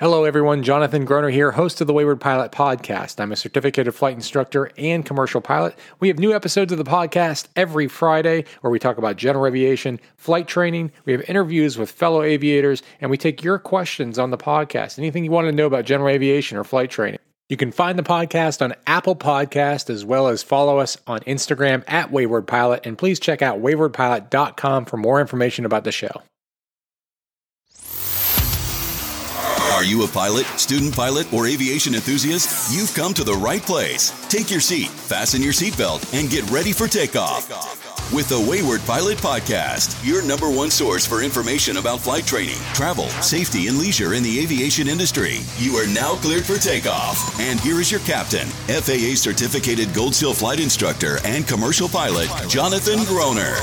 Hello, everyone. Jonathan Groner here, host of the Wayward Pilot Podcast. I'm a certificated flight instructor and commercial pilot. We have new episodes of the podcast every Friday where we talk about general aviation, flight training. We have interviews with fellow aviators, and we take your questions on the podcast. Anything you want to know about general aviation or flight training. You can find the podcast on Apple Podcast as well as follow us on Instagram at Wayward Pilot. And please check out waywardpilot.com for more information about the show. Are you a pilot, student pilot, or aviation enthusiast? You've come to the right place. Take your seat, fasten your seatbelt, and get ready for takeoff. With the Wayward Pilot Podcast, your number one source for information about flight training, travel, safety, and leisure in the aviation industry. You are now cleared for takeoff. And here is your captain, FAA certificated Gold Seal flight instructor and commercial pilot, Jonathan Groner.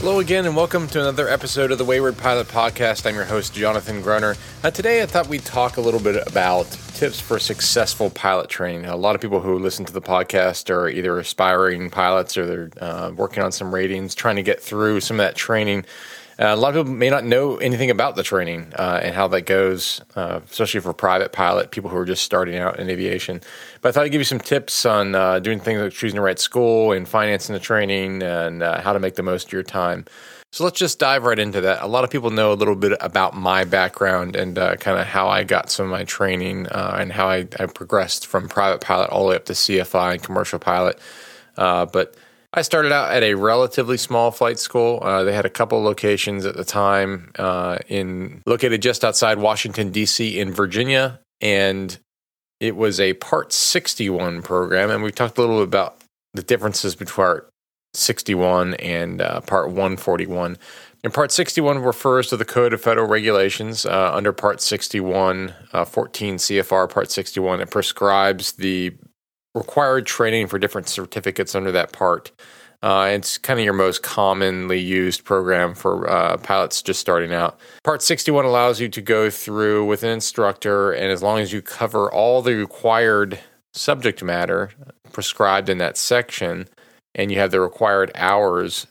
Hello again, and welcome to another episode of the Wayward Pilot Podcast. I'm your host, Jonathan Groner. Uh, today, I thought we'd talk a little bit about tips for successful pilot training. A lot of people who listen to the podcast are either aspiring pilots or they're uh, working on some ratings, trying to get through some of that training. Uh, a lot of people may not know anything about the training uh, and how that goes, uh, especially for private pilot, people who are just starting out in aviation. But I thought I'd give you some tips on uh, doing things like choosing the right school and financing the training and uh, how to make the most of your time. So let's just dive right into that. A lot of people know a little bit about my background and uh, kind of how I got some of my training and how I, I, progressed from private pilot all the way up to CFI and commercial pilot. but I started out at a relatively small flight school. Uh, they had a couple locations at the time uh, in located just outside Washington D.C. in Virginia, and it was a Part 61 program. And we talked a little bit about the differences between Part 61 and uh, Part 141. And Part 61 refers to the Code of Federal Regulations. Uh, under Part 61, uh, 14 CFR Part 61, it prescribes the required training for different certificates under that part. Uh, it's kind of your most commonly used program for uh, pilots just starting out. Part 61 allows you to go through with an instructor, and as long as you cover all the required subject matter prescribed in that section, and you have the required hours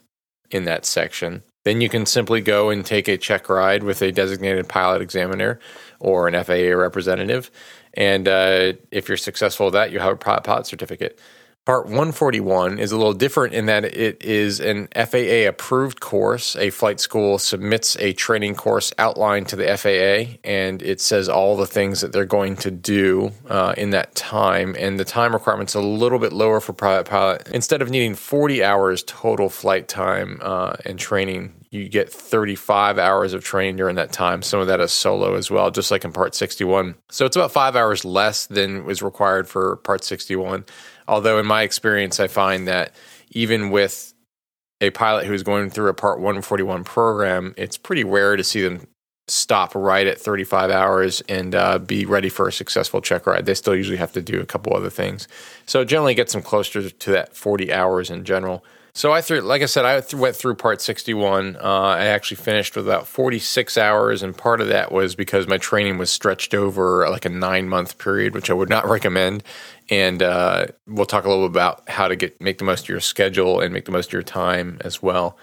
in that section, then you can simply go and take a check ride with a designated pilot examiner or an FAA representative and uh, if you're successful with that, you have a pilot certificate. Part 141 is a little different in that it is an FAA approved course. A flight school submits a training course outline to the FAA, and it says all the things that they're going to do uh, in that time. And the time requirement's a little bit lower for private pilot. Instead of needing 40 hours total flight time uh, and training, you get 35 hours of training during that time. Some of that is solo as well, just like in Part 61. So it's about five hours less than was required for Part 61. Although, in my experience, I find that even with a pilot who's going through a Part 141 program, it's pretty rare to see them stop right at 35 hours and uh, be ready for a successful check ride. They still usually have to do a couple other things. So, generally gets them closer to that 40 hours in general. So I threw, like I said, I went through part 61. Uh, I actually finished with about 46 hours, and part of that was because my training was stretched over like a nine month period, which I would not recommend. And uh, we'll talk a little bit about how to get make the most of your schedule and make the most of your time as well.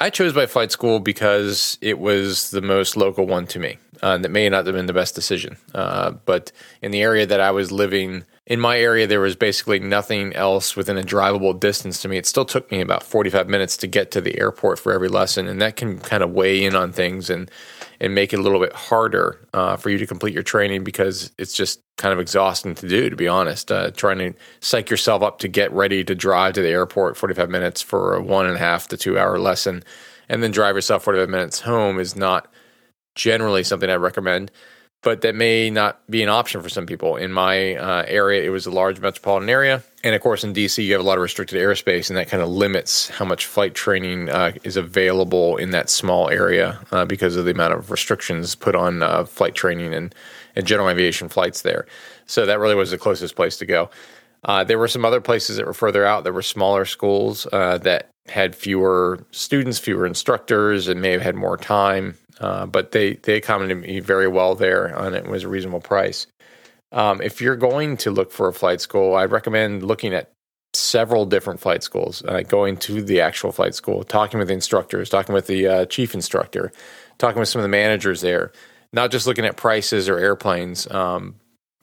I chose my flight school because it was the most local one to me. Uh, that may not have been the best decision, uh, but in the area that I was living in my area, there was basically nothing else within a drivable distance to me. It still took me about 45 minutes to get to the airport for every lesson, and that can kind of weigh in on things and and make it a little bit harder uh, for you to complete your training because it's just kind of exhausting to do, to be honest. Uh, trying to psych yourself up to get ready to drive to the airport 45 minutes for a one and a half to two hour lesson, and then drive yourself 45 minutes home is not generally something I recommend but that may not be an option for some people. In my uh, area, it was a large metropolitan area. And of course, in DC, you have a lot of restricted airspace, and that kind of limits how much flight training uh, is available in that small area uh, because of the amount of restrictions put on uh, flight training and, and general aviation flights there. So that really was the closest place to go. Uh, there were some other places that were further out. There were smaller schools uh, that had fewer students, fewer instructors, and may have had more time. Uh, but they they accommodated me very well there, and it was a reasonable price. Um, if you're going to look for a flight school, I recommend looking at several different flight schools, uh, going to the actual flight school, talking with the instructors, talking with the uh, chief instructor, talking with some of the managers there, not just looking at prices or airplanes, um,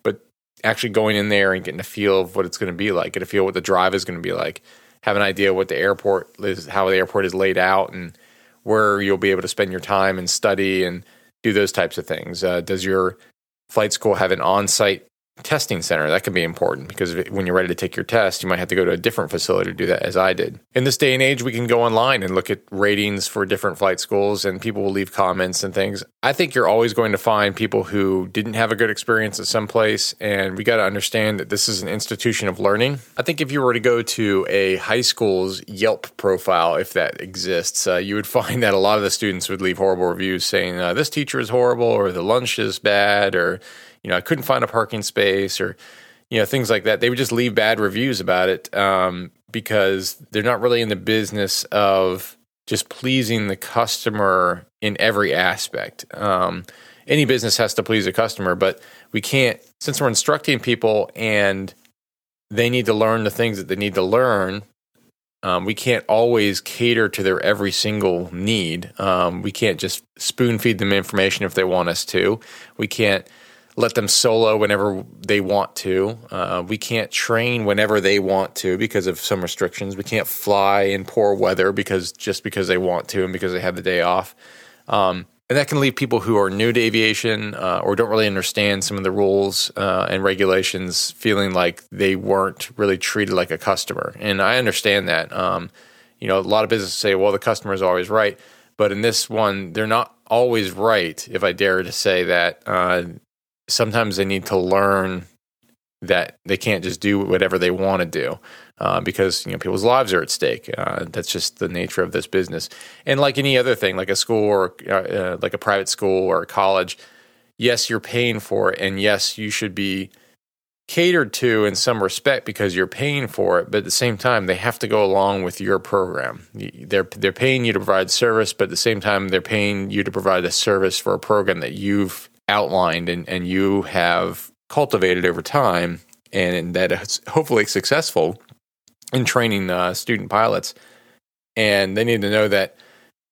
but actually going in there and getting a feel of what it's going to be like, get a feel what the drive is going to be like, have an idea what the airport is, how the airport is laid out, and where you'll be able to spend your time and study and do those types of things. Uh, does your flight school have an on-site testing center. That can be important because when you're ready to take your test, you might have to go to a different facility to do that, as I did. In this day and age, we can go online and look at ratings for different flight schools, and people will leave comments and things. I think you're always going to find people who didn't have a good experience at some place, and we got to understand that this is an institution of learning. I think if you were to go to a high school's Yelp profile, if that exists, uh, you would find that a lot of the students would leave horrible reviews saying, uh, This teacher is horrible, or the lunch is bad, or you know, I couldn't find a parking space or, you know, things like that. They would just leave bad reviews about it um, because they're not really in the business of just pleasing the customer in every aspect. Um, any business has to please a customer, but we can't, since we're instructing people and they need to learn the things that they need to learn. Um, we can't always cater to their every single need. Um, we can't just spoon feed them information if they want us to. We can't let them solo whenever they want to. Uh, we can't train whenever they want to because of some restrictions. We can't fly in poor weather because just because they want to and because they have the day off. Um, and that can leave people who are new to aviation uh, or don't really understand some of the rules uh, and regulations feeling like they weren't really treated like a customer. And I understand that. Um, you know, a lot of businesses say, well, the customer is always right. But in this one, they're not always right, if I dare to say that. Uh, sometimes they need to learn that they can't just do whatever they want to do uh, because you know people's lives are at stake. Uh, that's just the nature of this business. And like any other thing, like a school or uh, uh, like a private school or a college, yes, you're paying for it, and yes, you should be catered to in some respect because you're paying for it. But at the same time, they have to go along with your program. They're they're paying you to provide service, but at the same time, they're paying you to provide a service for a program that you've outlined and, and you have cultivated over time and that is hopefully successful in training uh, student pilots. And they need to know that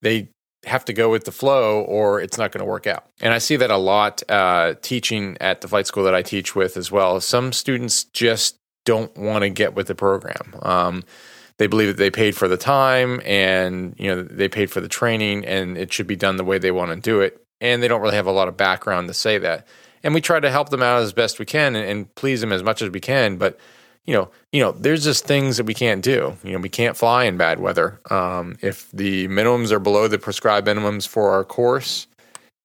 they have to go with the flow or it's not going to work out. And I see that a lot uh, teaching at the flight school that I teach with as well. Some students just don't want to get with the program. Um, they believe that they paid for the time and you know they paid for the training and it should be done the way they want to do it and they don't really have a lot of background to say that. And we try to help them out as best we can and, and please them as much as we can, but you know, you know, there's just things that we can't do. You know, we can't fly in bad weather. Um, if the minimums are below the prescribed minimums for our course,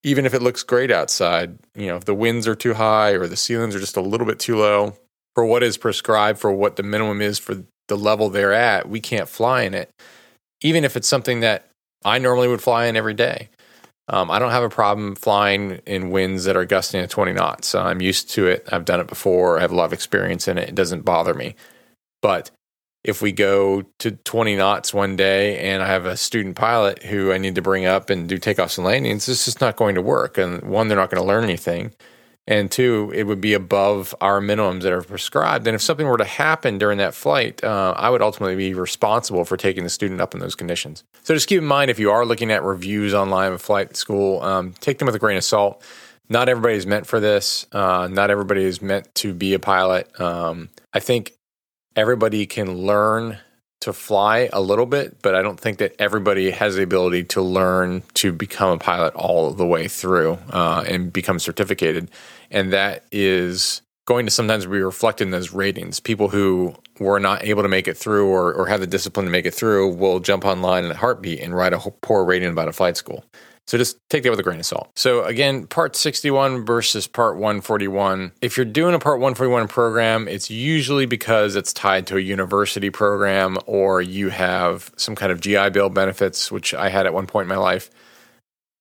even if it looks great outside, you know, if the winds are too high or the ceilings are just a little bit too low for what is prescribed for what the minimum is for the level they're at, we can't fly in it. Even if it's something that I normally would fly in every day. Um, I don't have a problem flying in winds that are gusting at 20 knots. I'm used to it. I've done it before. I have a lot of experience in it. It doesn't bother me. But if we go to 20 knots one day and I have a student pilot who I need to bring up and do takeoffs and landings, this is not going to work. And one, they're not going to learn anything and two, it would be above our minimums that are prescribed. And if something were to happen during that flight, uh, I would ultimately be responsible for taking the student up in those conditions. So just keep in mind if you are looking at reviews online of flight school, um, take them with a grain of salt. Not everybody is meant for this. Uh, not everybody is meant to be a pilot. Um, I think everybody can learn to fly a little bit, but I don't think that everybody has the ability to learn to become a pilot all the way through uh, and become certificated. And that is going to sometimes be reflected in those ratings. People who were not able to make it through or, or have the discipline to make it through will jump online in a heartbeat and write a poor rating about a flight school. So just take that with a grain of salt. So again, part 61 versus part 141. If you're doing a part 141 program, it's usually because it's tied to a university program or you have some kind of GI Bill benefits, which I had at one point in my life,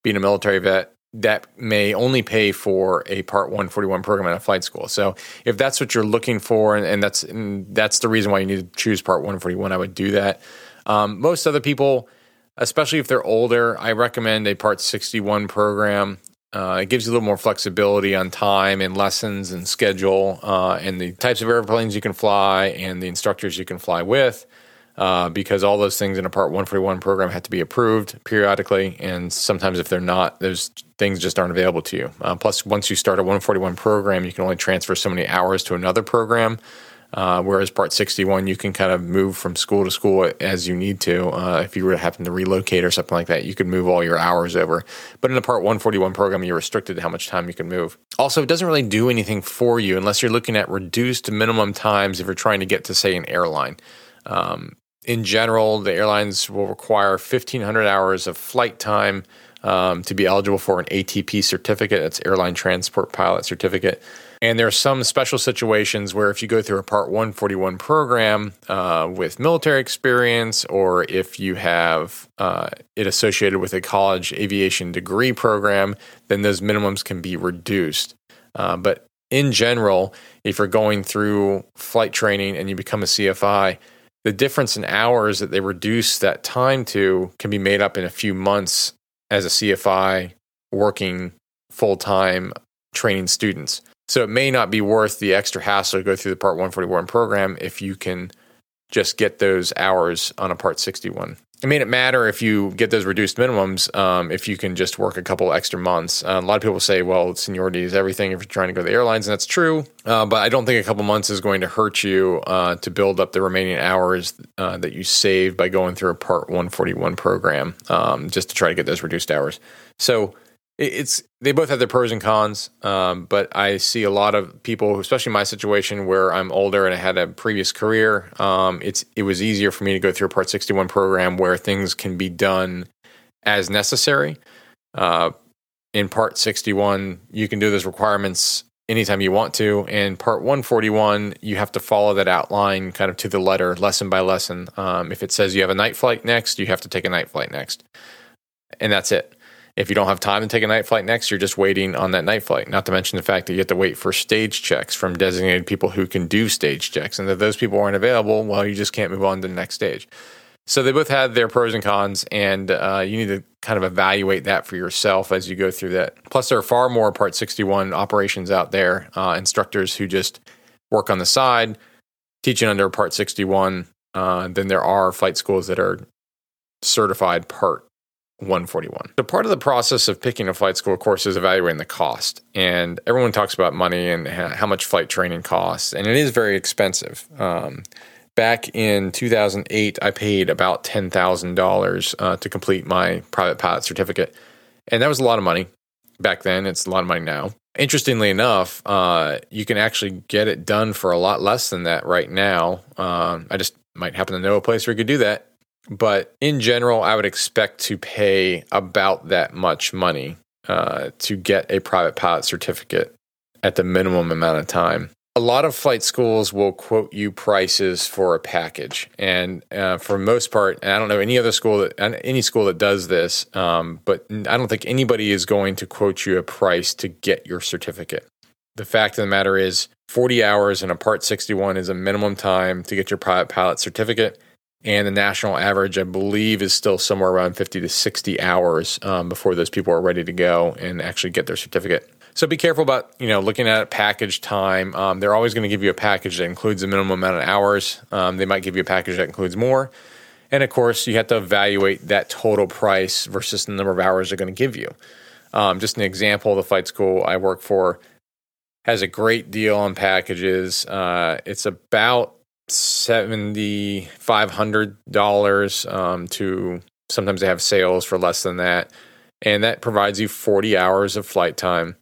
being a military vet. That may only pay for a Part 141 program at a flight school. So, if that's what you're looking for, and, and that's and that's the reason why you need to choose Part 141, I would do that. Um, most other people, especially if they're older, I recommend a Part 61 program. Uh, it gives you a little more flexibility on time and lessons and schedule uh, and the types of airplanes you can fly and the instructors you can fly with. uh, because all those things in a Part 141 program have to be approved periodically. And sometimes, if they're not, those things just aren't available to you. Uh, plus, once you start a 141 program, you can only transfer so many hours to another program. Uh, whereas Part 61, you can kind of move from school to school as you need to. Uh, if you were to happen to relocate or something like that, you could move all your hours over. But in a Part 141 program, you're restricted to how much time you can move. Also, it doesn't really do anything for you unless you're looking at reduced minimum times if you're trying to get to, say, an airline. Um, in general, the airlines will require 1,500 hours of flight time um, to be eligible for an ATP certificate. That's Airline Transport Pilot Certificate. And there are some special situations where if you go through a Part 141 program uh, with military experience, or if you have uh, it associated with a college aviation degree program, then those minimums can be reduced. Uh, but in general, if you're going through flight training and you become a CFI, the difference in hours that they reduce that time to can be made up in a few months as a CFI working full time training students. So it may not be worth the extra hassle to go through the Part 141 program if you can just get those hours on a Part 61. It may not matter if you get those reduced minimums um, if you can just work a couple extra months. Uh, a lot of people say, well, seniority is everything if you're trying to go to the airlines, and that's true. Uh, but I don't think a couple months is going to hurt you uh, to build up the remaining hours uh, that you save by going through a Part 141 program um, just to try to get those reduced hours. So it's they both have their pros and cons, um, but I see a lot of people, especially my situation where I'm older and I had a previous career. Um, it's it was easier for me to go through a Part 61 program where things can be done as necessary. Uh, in Part 61, you can do those requirements anytime you want to. In Part 141, you have to follow that outline kind of to the letter, lesson by lesson. Um, if it says you have a night flight next, you have to take a night flight next, and that's it. If you don't have time to take a night flight next, you're just waiting on that night flight. Not to mention the fact that you have to wait for stage checks from designated people who can do stage checks. And if those people aren't available, well, you just can't move on to the next stage. So they both had their pros and cons, and uh, you need to kind of evaluate that for yourself as you go through that. Plus, there are far more Part 61 operations out there, uh, instructors who just work on the side, teaching under Part 61, uh, than there are flight schools that are certified Part 141. So part of the process of picking a flight school, course, is evaluating the cost. And everyone talks about money and how much flight training costs, and it is very expensive. Um, back in 2008, I paid about $10,000 uh, to complete my private pilot certificate. And that was a lot of money back then. It's a lot of money now. Interestingly enough, uh, you can actually get it done for a lot less than that right now. Uh, I just might happen to know a place where you could do that but in general, I would expect to pay about that much money uh, to get a private pilot certificate at the minimum amount of time. A lot of flight schools will quote you prices for a package, and uh, for most part, I don't know any other school that any school that does this, um, but I don't think anybody is going to quote you a price to get your certificate. The fact of the matter is, 40 hours in a Part 61 is a minimum time to get your private pilot certificate and the national average, I believe, is still somewhere around 50 to 60 hours um, before those people are ready to go and actually get their certificate. So be careful about you know looking at package time. Um, they're always going to give you a package that includes a minimum amount of hours. Um, they might give you a package that includes more, and of course you have to evaluate that total price versus the number of hours they're going to give you. Um, just an example: the flight school I work for has a great deal on packages. Uh, it's about seventy five hundred dollars um, to sometimes they have sales for less than that, and that provides you forty hours of flight time.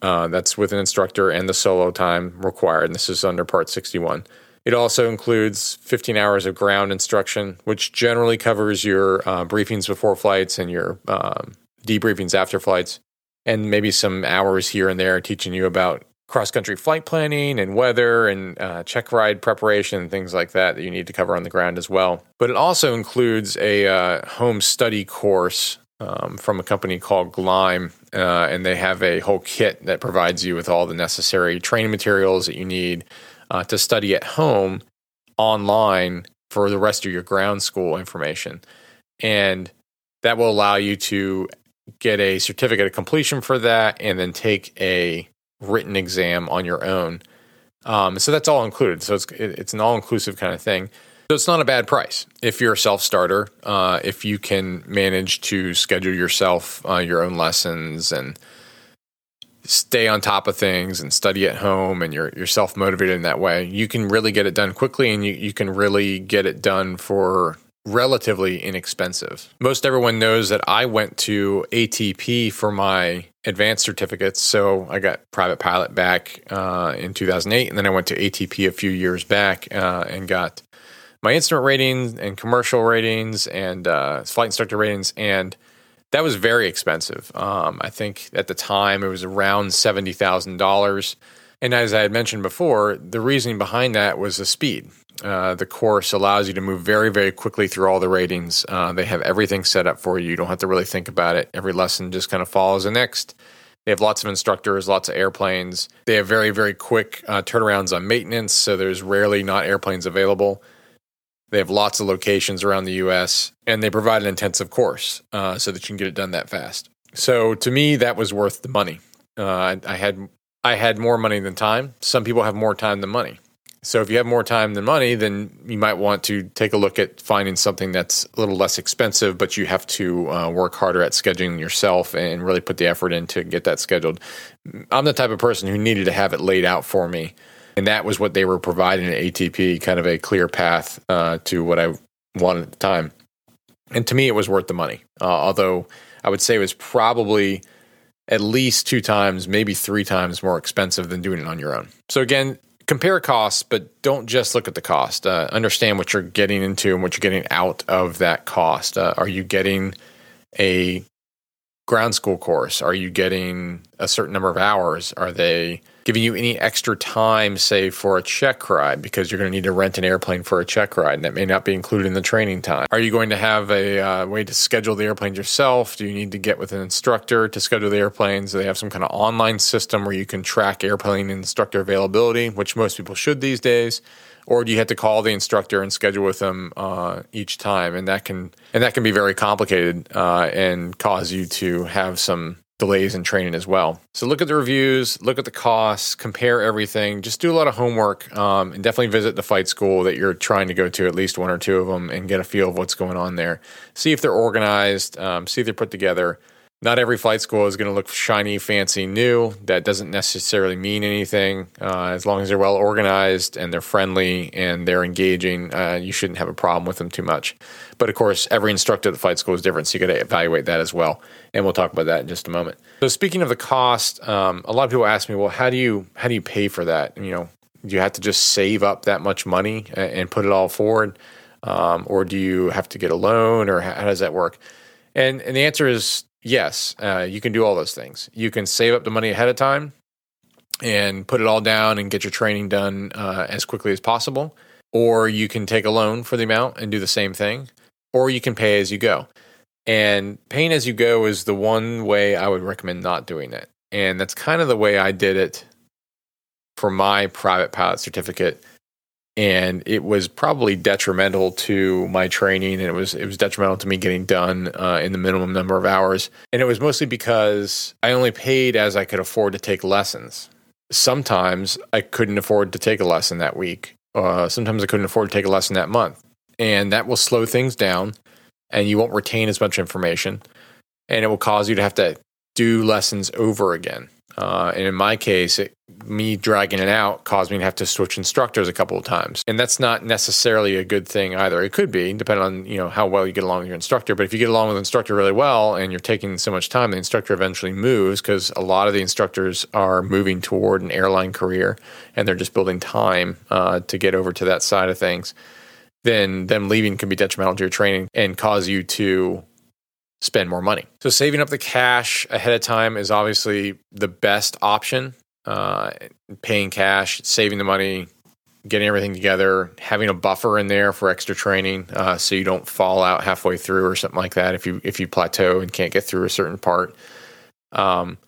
Uh, that's with an instructor and the solo time required. And this is under Part sixty one. It also includes 15 hours of ground instruction, which generally covers your uh, briefings before flights and your um, debriefings after flights, and maybe some hours here and there teaching you about cross country flight planning and weather and uh, check ride preparation and things like that that you need to cover on the ground as well. But it also includes a uh, home study course um, from a company called Gleim, uh, and they have a whole kit that provides you with all the necessary training materials that you need uh, to study at home online for the rest of your ground school information. And that will allow you to get a certificate of completion for that and then take a written exam on your own. Um, so that's all included. So it's it's an all inclusive kind of thing. So it's not a bad price if you're a self starter. Uh, if you can manage to schedule yourself uh, your own lessons and stay on top of things and study at home and you're, you're self motivated in that way, you can really get it done quickly and you, you can really get it done for relatively inexpensive. Most everyone knows that I went to ATP for my advanced certificates. So I got private pilot back uh, in 2008, and then I went to ATP a few years back uh, and got my instrument ratings and commercial ratings and uh, flight instructor ratings. And that was very expensive. Um, I think at the time it was around $70,000. And as I had mentioned before, the reasoning behind that was the speed. Uh, the course allows you to move very, very quickly through all the ratings. Uh, they have everything set up for you. You don't have to really think about it. Every lesson just kind of follows the next. They have lots of instructors, lots of airplanes. They have very, very quick uh, turnarounds on maintenance, so there's rarely not airplanes available. They have lots of locations around the US, and they provide an intensive course uh, so that you can get it done that fast. So to me, that was worth the money. Uh, I, I had I had more money than time. Some people have more time than money. So if you have more time than money, then you might want to take a look at finding something that's a little less expensive, but you have to uh, work harder at scheduling yourself and really put the effort in to get that scheduled. I'm the type of person who needed to have it laid out for me, and that was what they were providing at ATP, kind of a clear path uh, to what I wanted at the time. And to me, it was worth the money. Uh, although I would say it was probably at least two times, maybe three times more expensive than doing it on your own. So again, compare costs, but don't just look at the cost. Uh, understand what you're getting into and what you're getting out of that cost. Uh, are you getting a ground school course? Are you getting a certain number of hours? Are they giving you any extra time, say, for a check ride because you're going to need to rent an airplane for a check ride and that may not be included in the training time? Are you going to have a uh, way to schedule the airplanes yourself? Do you need to get with an instructor to schedule the airplanes? Do they have some kind of online system where you can track airplane instructor availability, which most people should these days? Or do you have to call the instructor and schedule with them uh, each time and that can and that can be very complicated uh, and cause you to have some delays in training as well. So look at the reviews, look at the costs, compare everything. Just do a lot of homework um, and definitely visit the fight school that you're trying to go to, at least one or two of them, and get a feel of what's going on there. See if they're organized, um, see if they're put together not every flight school is going to look shiny, fancy, new. That doesn't necessarily mean anything. Uh, as long as they're well organized and they're friendly and they're engaging, uh, you shouldn't have a problem with them too much. But of course, every instructor at the flight school is different, so you got to evaluate that as well. And we'll talk about that in just a moment. So, speaking of the cost, um, a lot of people ask me, "Well, how do you how do you pay for that? You know, do you have to just save up that much money and put it all forward, um, or do you have to get a loan, or how does that work?" And, and the answer is yes, uh, you can do all those things. You can save up the money ahead of time and put it all down and get your training done uh, as quickly as possible. Or you can take a loan for the amount and do the same thing. Or you can pay as you go. And paying as you go is the one way I would recommend not doing it. And that's kind of the way I did it for my private pilot certificate and it was probably detrimental to my training and it was it was detrimental to me getting done uh, in the minimum number of hours. And it was mostly because i only paid as i could afford to take lessons. Sometimes i couldn't afford to take a lesson that week. Uh, sometimes i couldn't afford to take a lesson that month. And that will slow things down and you won't retain as much information and it will cause you to have to do lessons over again uh, and in my case, it, me dragging it out caused me to have to switch instructors a couple of times. And that's not necessarily a good thing either. It could be, depending on you know how well you get along with your instructor. But if you get along with the instructor really well and you're taking so much time, the instructor eventually moves because a lot of the instructors are moving toward an airline career and they're just building time uh, to get over to that side of things. Then them leaving can be detrimental to your training and cause you to spend more money. So saving up the cash ahead of time is obviously the best option. Uh, paying cash, saving the money, getting everything together, having a buffer in there for extra training, uh, so you don't fall out halfway through or something like that if you if you plateau and can't get through a certain part. Um,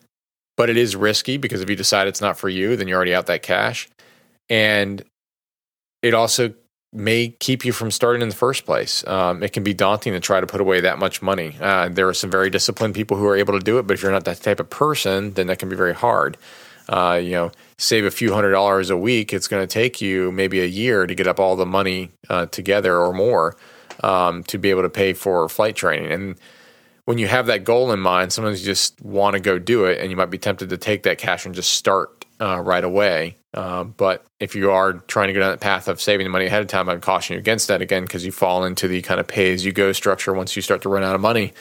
but it is risky because if you decide it's not for you, then you're already out that cash, and it also may keep you from starting in the first place. Um, it can be daunting to try to put away that much money. Uh, there are some very disciplined people who are able to do it, but if you're not that type of person, then that can be very hard. uh, you know, save a few hundred dollars a week, it's going to take you maybe a year to get up all the money uh, together or more um, to be able to pay for flight training. And when you have that goal in mind, sometimes you just want to go do it, and you might be tempted to take that cash and just start uh, right away. Uh, but if you are trying to go down that path of saving the money ahead of time, I'd caution you against that again because you fall into the kind of pay as you go structure once you start to run out of money.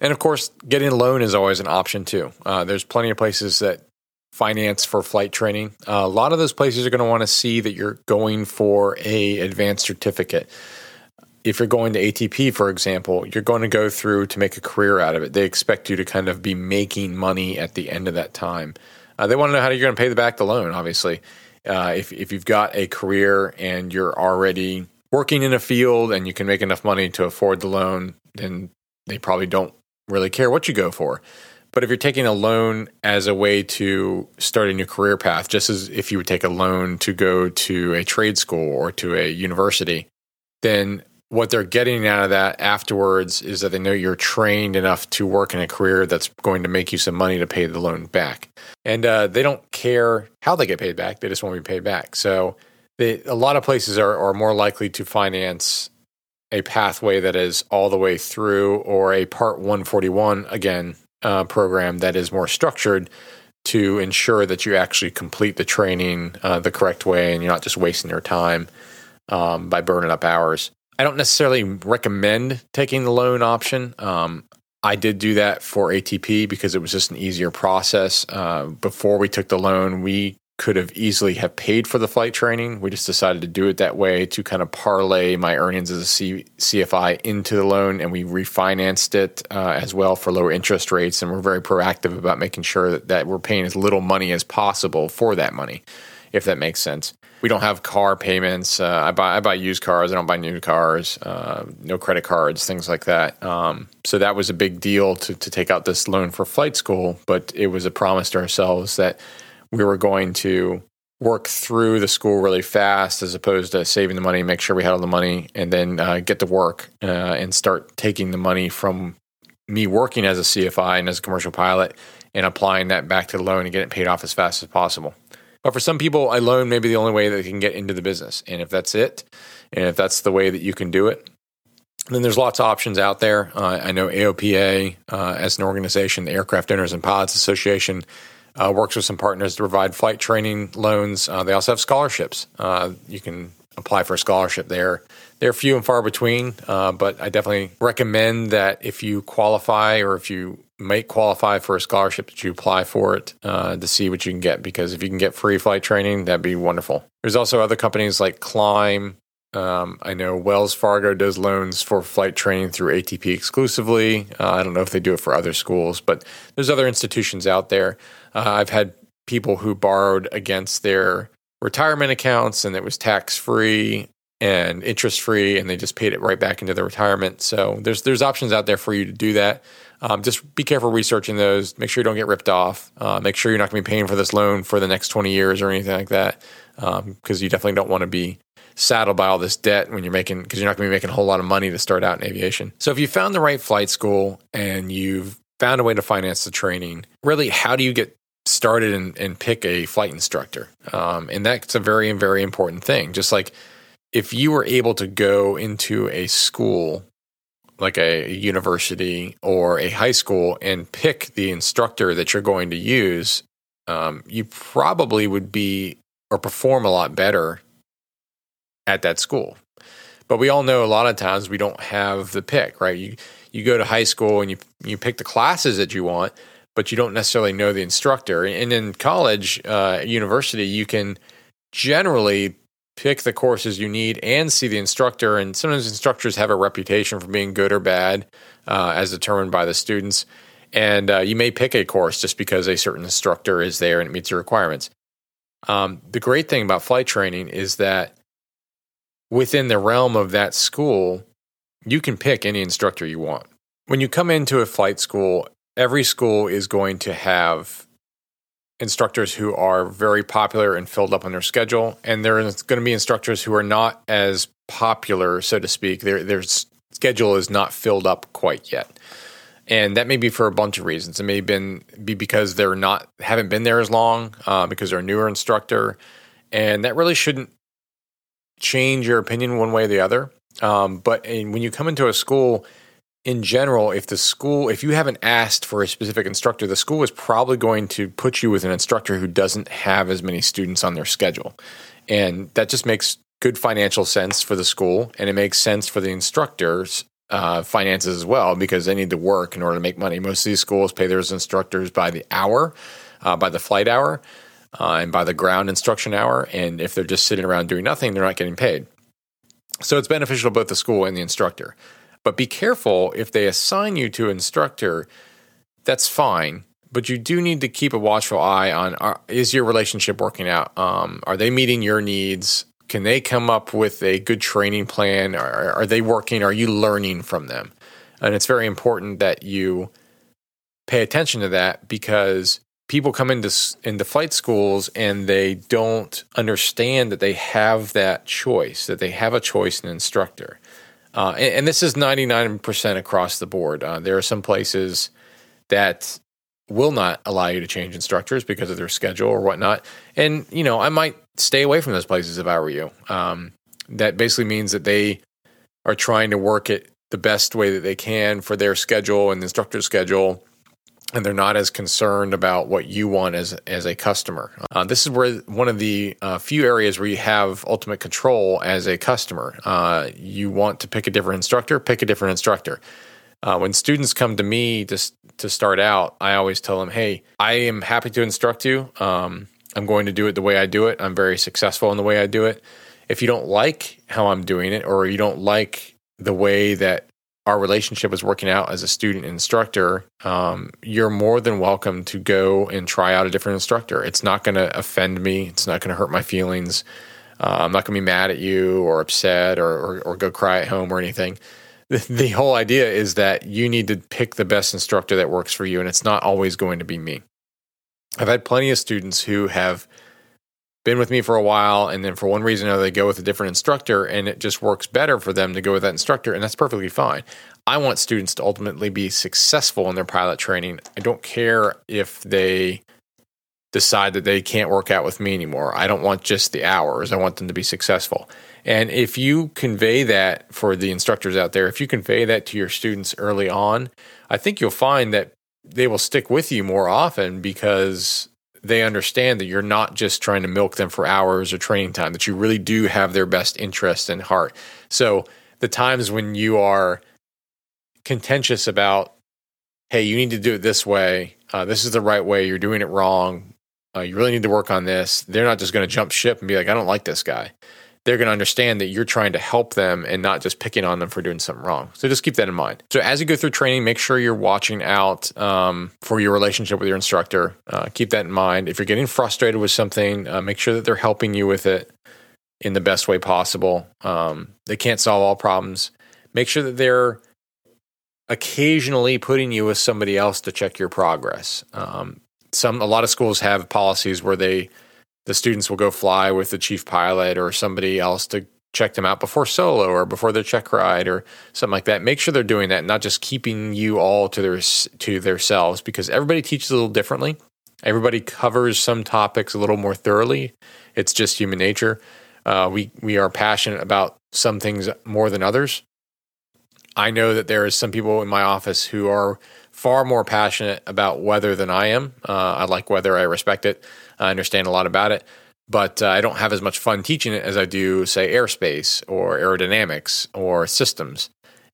And of course, getting a loan is always an option too. Uh, there's plenty of places that finance for flight training. Uh, a lot of those places are going to want to see that you're going for a advanced certificate. If you're going to ATP, for example, you're going to go through to make a career out of it. They expect you to kind of be making money at the end of that time. Uh, they want to know how you're going to pay the back the loan, obviously. Uh, if, if you've got a career and you're already working in a field and you can make enough money to afford the loan, then they probably don't really care what you go for. But if you're taking a loan as a way to start a new career path, just as if you would take a loan to go to a trade school or to a university, then what they're getting out of that afterwards is that they know you're trained enough to work in a career that's going to make you some money to pay the loan back. And uh, they don't care how they get paid back, they just want to be paid back. So they, a lot of places are, are more likely to finance a pathway that is all the way through or a part 141 again uh, program that is more structured to ensure that you actually complete the training uh, the correct way and you're not just wasting your time um, by burning up hours. I don't necessarily recommend taking the loan option. Um, I did do that for ATP because it was just an easier process. Uh, before we took the loan, we could have easily have paid for the flight training. We just decided to do it that way to kind of parlay my earnings as a C- CFI into the loan, and we refinanced it uh, as well for lower interest rates. And we're very proactive about making sure that, that we're paying as little money as possible for that money, if that makes sense. We don't have car payments. Uh, I buy I buy used cars. I don't buy new cars. Uh, no credit cards, things like that. Um, so that was a big deal to to take out this loan for flight school. But it was a promise to ourselves that we were going to work through the school really fast as opposed to saving the money, make sure we had all the money, and then uh, get to work uh, and start taking the money from me working as a CFI and as a commercial pilot and applying that back to the loan and get it paid off as fast as possible. But for some people, a loan may be the only way that they can get into the business. And if that's it, and if that's the way that you can do it, then there's lots of options out there. Uh, I know AOPA, uh, as an organization, the Aircraft Owners and Pilots Association, uh, works with some partners to provide flight training loans. Uh, they also have scholarships. Uh, you can apply for a scholarship there. They're few and far between, uh, but I definitely recommend that if you qualify or if you might qualify for a scholarship, that you apply for it uh, to see what you can get. Because if you can get free flight training, that'd be wonderful. There's also other companies like Climb. Um, I know Wells Fargo does loans for flight training through ATP exclusively. Uh, I don't know if they do it for other schools, but there's other institutions out there. Uh, I've had people who borrowed against their retirement accounts and it was tax free and interest free, and they just paid it right back into their retirement. So there's there's options out there for you to do that. Um, just be careful researching those. Make sure you don't get ripped off. Uh, make sure you're not going to be paying for this loan for the next 20 years or anything like that, because um, you definitely don't want to be saddled by all this debt when you're making because you're not going to be making a whole lot of money to start out in aviation. So if you found the right flight school and you've found a way to finance the training, really, how do you get started and, and pick a flight instructor. Um, and that's a very, very important thing. Just like if you were able to go into a school, like a university or a high school, and pick the instructor that you're going to use, um, you probably would be or perform a lot better at that school. But we all know a lot of times we don't have the pick, right? You you go to high school and you you pick the classes that you want, but you don't necessarily know the instructor. And in college, uh, university, you can generally pick the courses you need and see the instructor. And sometimes instructors have a reputation for being good or bad, uh, as determined by the students. And uh, you may pick a course just because a certain instructor is there and it meets your requirements. Um, the great thing about flight training is that within the realm of that school, you can pick any instructor you want. When you come into a flight school, every school is going to have instructors who are very popular and filled up on their schedule, and there's going to be instructors who are not as popular, so to speak. Their their schedule is not filled up quite yet. and that may be for a bunch of reasons. It may been be because they're not haven't been there as long, uh, because they're a newer instructor, and that really shouldn't change your opinion one way or the other. Um, but when you come into a school, in general, if the school, if you haven't asked for a specific instructor, the school is probably going to put you with an instructor who doesn't have as many students on their schedule. And that just makes good financial sense for the school and it makes sense for the instructors uh, finances as well because they need to work in order to make money. Most of these schools pay their instructors by the hour, uh, by the flight hour, uh, and by the ground instruction hour. And if they're just sitting around doing nothing, they're not getting paid. So it's beneficial to both the school and the instructor. But be careful if they assign you to instructor, that's fine. But you do need to keep a watchful eye on are, is your relationship working out? Um, are they meeting your needs? Can they come up with a good training plan? Are, are they working? Are you learning from them? And it's very important that you pay attention to that because people come into into flight schools and they don't understand that they have that choice, that they have a choice in instructor. Uh, and, and, this is 99% across the board. Uh, there are some places that will not allow you to change instructors because of their schedule or whatnot. And, you know, I might stay away from those places if I were you. Um, that basically means that they are trying to work it the best way that they can for their schedule and the instructor's schedule and they're not as concerned about what you want as as a customer. Uh, this is where one of the uh, few areas where you have ultimate control as a customer. Uh, you want to pick a different instructor, pick a different instructor. Uh, when students come to me to to start out, I always tell them, "Hey, I am happy to instruct you. Um, I'm going to do it the way I do it. I'm very successful in the way I do it. If you don't like how I'm doing it, or you don't like the way that our relationship is working out as a student instructor, um, you're more than welcome to go and try out a different instructor. It's not going to offend me. It's not going to hurt my feelings. Uh, I'm not going to be mad at you or upset or, or, or go cry at home or anything. The, the whole idea is that you need to pick the best instructor that works for you, and it's not always going to be me. I've had plenty of students who have been with me for a while and then for one reason or another they go with a different instructor and it just works better for them to go with that instructor and that's perfectly fine. I want students to ultimately be successful in their pilot training. I don't care if they decide that they can't work out with me anymore. I don't want just the hours. I want them to be successful. And if you convey that for the instructors out there if you convey that to your students early on i think you'll find that they will stick with you more often because they understand that you're not just trying to milk them for hours or training time, that you really do have their best interest in heart. So the times when you are contentious about, hey, you need to do it this way, uh, this is the right way, you're doing it wrong, uh, you really need to work on this, they're not just going to jump ship and be like, I don't like this guy they're going to understand that you're trying to help them and not just picking on them for doing something wrong. So just keep that in mind. So as you go through training, make sure you're watching out um, for your relationship with your instructor. Uh, keep that in mind. If you're getting frustrated with something, uh, make sure that they're helping you with it in the best way possible. Um, they can't solve all problems. Make sure that they're occasionally putting you with somebody else to check your progress. Um, some a lot of schools have policies where they the students will go fly with the chief pilot or somebody else to check them out before solo or before their check ride or something like that. Make sure they're doing that, not just keeping you all to their to themselves, because everybody teaches a little differently. Everybody covers some topics a little more thoroughly. It's just human nature. Uh, we we are passionate about some things more than others. I know that there is some people in my office who are far more passionate about weather than I am. Uh, I like weather. I respect it. I understand a lot about it, but uh, I don't have as much fun teaching it as I do, say, airspace or aerodynamics or systems.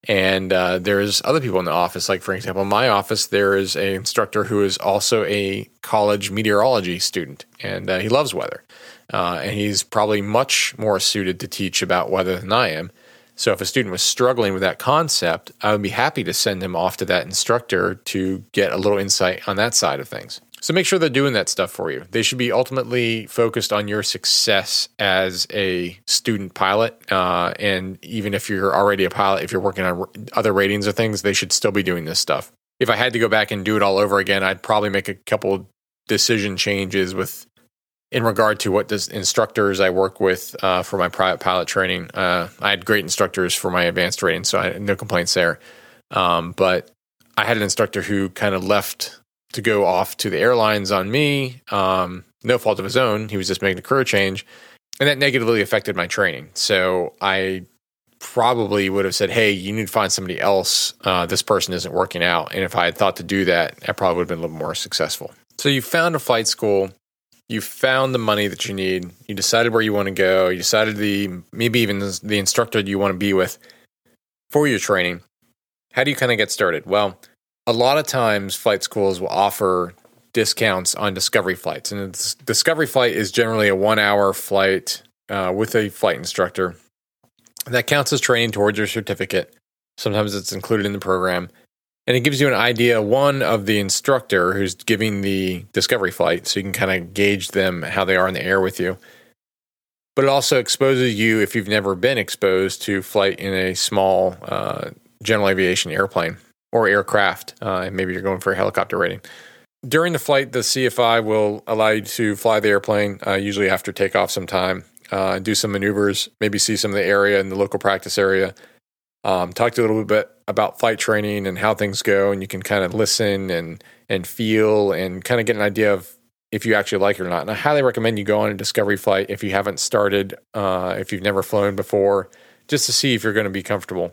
And uh, there's other people in the office, like for example, in my office, there is an instructor who is also a college meteorology student, and uh, he loves weather. Uh, and he's probably much more suited to teach about weather than I am. So if a student was struggling with that concept, I would be happy to send him off to that instructor to get a little insight on that side of things. So make sure they're doing that stuff for you. They should be ultimately focused on your success as a student pilot. Uh, and even if you're already a pilot, if you're working on other ratings or things, they should still be doing this stuff. If I had to go back and do it all over again, I'd probably make a couple decision changes with in regard to what does instructors I work with uh, for my private pilot training. Uh, I had great instructors for my advanced rating, so I no complaints there. Um, but I had an instructor who kind of left to go off to the airlines on me. Um, no fault of his own. He was just making a career change. And that negatively affected my training. So I probably would have said, Hey, you need to find somebody else. Uh, this person isn't working out. And if I had thought to do that, I probably would have been a little more successful. So you found a flight school, you found the money that you need, you decided where you want to go, you decided the maybe even the instructor you want to be with for your training. How do you kind of get started? Well, a lot of times flight schools will offer discounts on discovery flights. And discovery flight is generally a one hour flight uh, with a flight instructor. That counts as training towards your certificate. Sometimes it's included in the program. And it gives you an idea, one, of the instructor who's giving the discovery flight, so you can kind of gauge them, how they are in the air with you. But it also exposes you, if you've never been exposed, to flight in a small uh, general aviation airplane or aircraft. Uh, maybe you're going for a helicopter rating. During the flight, the CFI will allow you to fly the airplane, uh, usually after takeoff sometime, uh, do some maneuvers, maybe see some of the area in the local practice area, um, talk to you a little bit about flight training and how things go, and you can kind of listen and and feel and kind of get an idea of if you actually like it or not. And I highly recommend you go on a discovery flight if you haven't started, uh, if you've never flown before, just to see if you're going to be comfortable.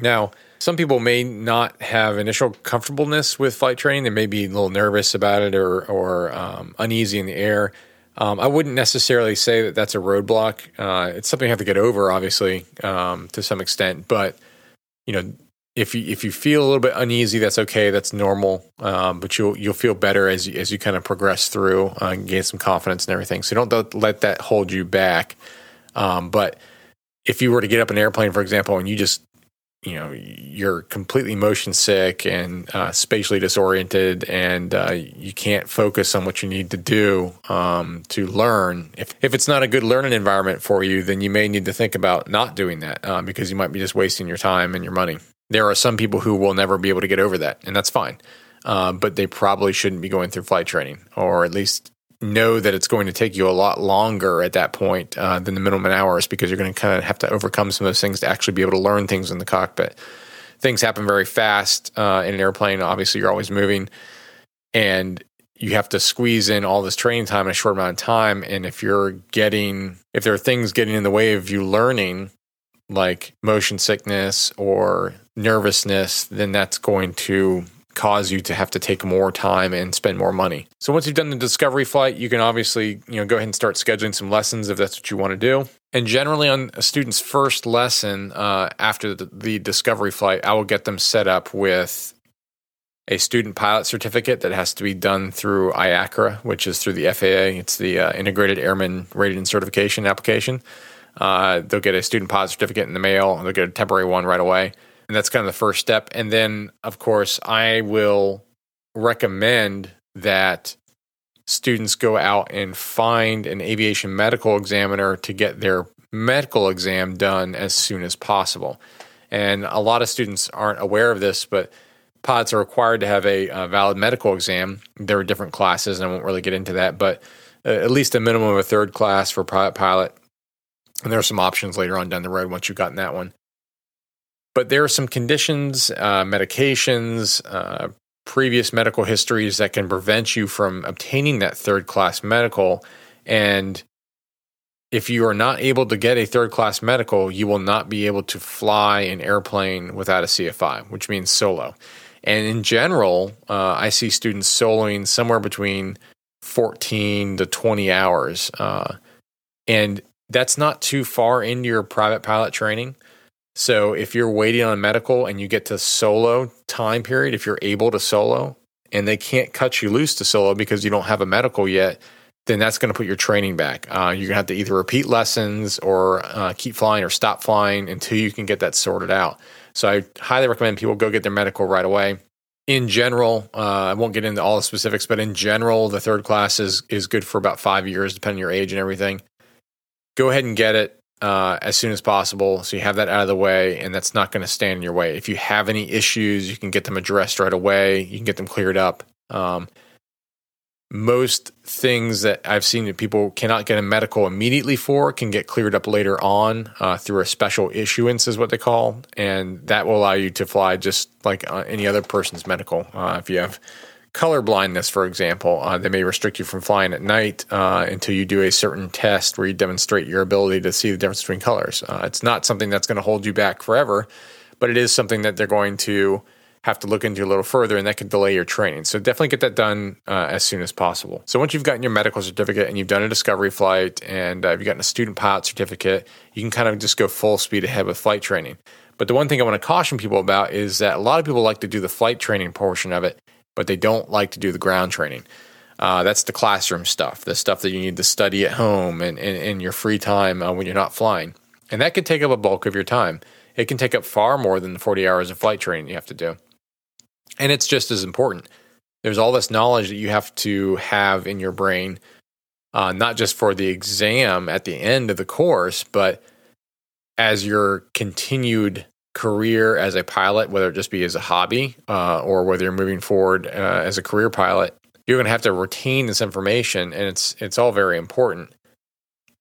Now, some people may not have initial comfortableness with flight training. They may be a little nervous about it or, or um, uneasy in the air. Um, I wouldn't necessarily say that that's a roadblock. Uh, it's something you have to get over, obviously, um, to some extent. But you know, if you if you feel a little bit uneasy, that's okay. That's normal. Um, but you'll you'll feel better as you, as you kind of progress through uh, and gain some confidence and everything. So don't let that hold you back. Um, but if you were to get up an airplane, for example, and you just you know you're completely motion sick and uh, spatially disoriented and uh, you can't focus on what you need to do um, to learn. If, if it's not a good learning environment for you then you may need to think about not doing that uh, because you might be just wasting your time and your money. There are some people who will never be able to get over that and that's fine uh, but they probably shouldn't be going through flight training or at least know that it's going to take you a lot longer at that point uh, than the minimum hours because you're going to kind of have to overcome some of those things to actually be able to learn things in the cockpit. Things happen very fast uh, in an airplane. Obviously, you're always moving, and you have to squeeze in all this training time in a short amount of time. And if you're getting, if there are things getting in the way of you learning, like motion sickness or nervousness, then that's going to cause you to have to take more time and spend more money. So once you've done the discovery flight, you can obviously, you know, go ahead and start scheduling some lessons if that's what you want to do. And generally on a student's first lesson uh, after the, the discovery flight, I will get them set up with a student pilot certificate that has to be done through IACRA, which is through the FAA. It's the uh, Integrated Airman Rating and Certification application. Uh, they'll get a student pilot certificate in the mail. They'll get a temporary one right away. And that's kind of the first step. And then, of course, I will recommend that students go out and find an aviation medical examiner to get their medical exam done as soon as possible. And a lot of students aren't aware of this, but pilots are required to have a, a valid medical exam. There are different classes, and I won't really get into that, but uh, at least a minimum of a third class for pilot pilot. And there are some options later on down the road once you've gotten that one. But there are some conditions, uh, medications, uh, previous medical histories that can prevent you from obtaining that third class medical. And if you are not able to get a third class medical, you will not be able to fly an airplane without a CFI, which means solo. And in general, uh, I see students soloing somewhere between 14 to 20 hours. Uh, and that's not too far into your private pilot training. So if you're waiting on medical and you get to solo time period, if you're able to solo and they can't cut you loose to solo because you don't have a medical yet, then that's going to put your training back. Uh, you're going to have to either repeat lessons or uh, keep flying or stop flying until you can get that sorted out. So I highly recommend people go get their medical right away. In general, uh, I won't get into all the specifics, but in general, the third class is is good for about five years, depending on your age and everything. Go ahead and get it uh, as soon as possible. So you have that out of the way, and that's not going to stand in your way. If you have any issues, you can get them addressed right away. You can get them cleared up. Um, most things that I've seen that people cannot get a medical immediately for can get cleared up later on uh, through a special issuance, is what they call, and that will allow you to fly just like uh, any other person's medical. Uh, if you have color blindness, for example, uh, they may restrict you from flying at night uh, until you do a certain test where you demonstrate your ability to see the difference between colors. Uh, it's not something that's going to hold you back forever, but it is something that they're going to have to look into a little further, and that could delay your training. So definitely get that done uh, as soon as possible. So once you've gotten your medical certificate and you've done a discovery flight and uh, you've gotten a student pilot certificate, you can kind of just go full speed ahead with flight training. But the one thing I want to caution people about is that a lot of people like to do the flight training portion of it, but they don't like to do the ground training. Uh, that's the classroom stuff, the stuff that you need to study at home and in your free time uh, when you're not flying. And that could take up a bulk of your time. It can take up far more than the 40 hours of flight training you have to do. And it's just as important. There's all this knowledge that you have to have in your brain, uh, not just for the exam at the end of the course, but as your continued career as a pilot, whether it just be as a hobby uh, or whether you're moving forward uh, as a career pilot, you're going to have to retain this information, and it's it's all very important.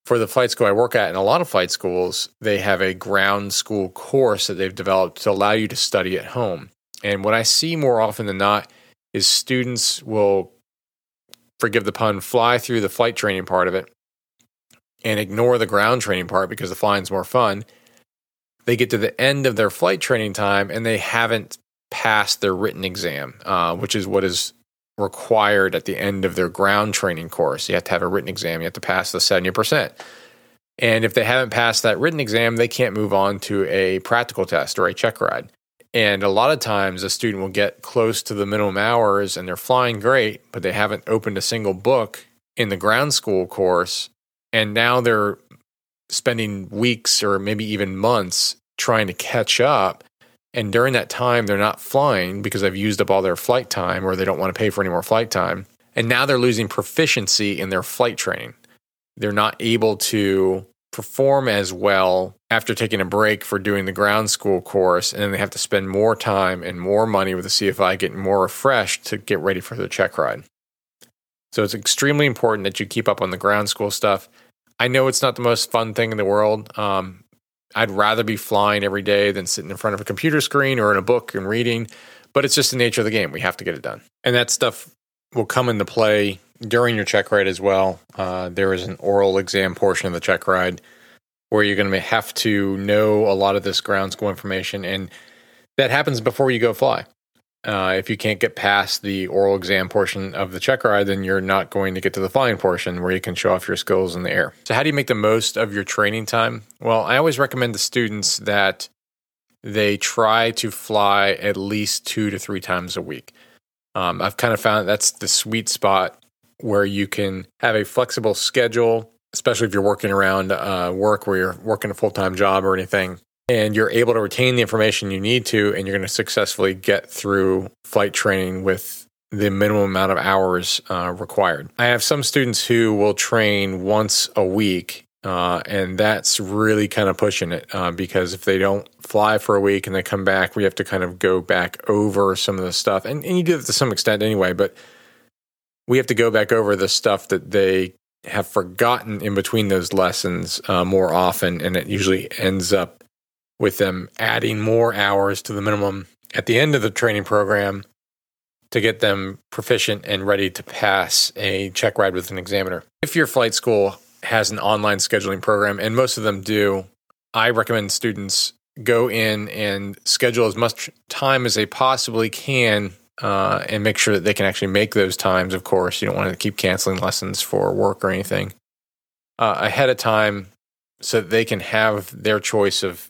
For the flight school I work at, and a lot of flight schools, they have a ground school course that they've developed to allow you to study at home. And what I see more often than not is students will, forgive the pun, fly through the flight training part of it and ignore the ground training part because the flying's more fun. They get to the end of their flight training time and they haven't passed their written exam, uh, which is what is required at the end of their ground training course. You have to have a written exam, you have to pass the 70%. And if they haven't passed that written exam, they can't move on to a practical test or a check ride. And a lot of times a student will get close to the minimum hours and they're flying great, but they haven't opened a single book in the ground school course. And now they're spending weeks or maybe even months trying to catch up. And during that time, they're not flying because they've used up all their flight time or they don't want to pay for any more flight time. And now they're losing proficiency in their flight training. They're not able to perform as well after taking a break for doing the ground school course, and then they have to spend more time and more money with the CFI getting more refreshed to get ready for the check ride. So it's extremely important that you keep up on the ground school stuff. I know it's not the most fun thing in the world. Um, I'd rather be flying every day than sitting in front of a computer screen or in a book and reading, but it's just the nature of the game. We have to get it done. And that stuff will come into play during your check ride as well. Uh, there is an oral exam portion of the check ride where you're going to have to know a lot of this ground school information, and that happens before you go fly. Uh, if you can't get past the oral exam portion of the check ride, then you're not going to get to the flying portion where you can show off your skills in the air. So, how do you make the most of your training time? Well, I always recommend to students that they try to fly at least two to three times a week. Um, I've kind of found that's the sweet spot where you can have a flexible schedule, especially if you're working around uh, work where you're working a full time job or anything, and you're able to retain the information you need to, and you're going to successfully get through flight training with the minimum amount of hours uh, required. I have some students who will train once a week. Uh, and that's really kind of pushing it uh, because if they don't fly for a week and they come back, we have to kind of go back over some of the stuff. And, and you do it to some extent anyway, but we have to go back over the stuff that they have forgotten in between those lessons uh, more often, and it usually ends up with them adding more hours to the minimum at the end of the training program to get them proficient and ready to pass a check ride with an examiner. If your flight school has an online scheduling program, and most of them do, I recommend students go in and schedule as much time as they possibly can uh, and make sure that they can actually make those times. Of course, you don't want to keep canceling lessons for work or anything uh, ahead of time, so that they can have their choice of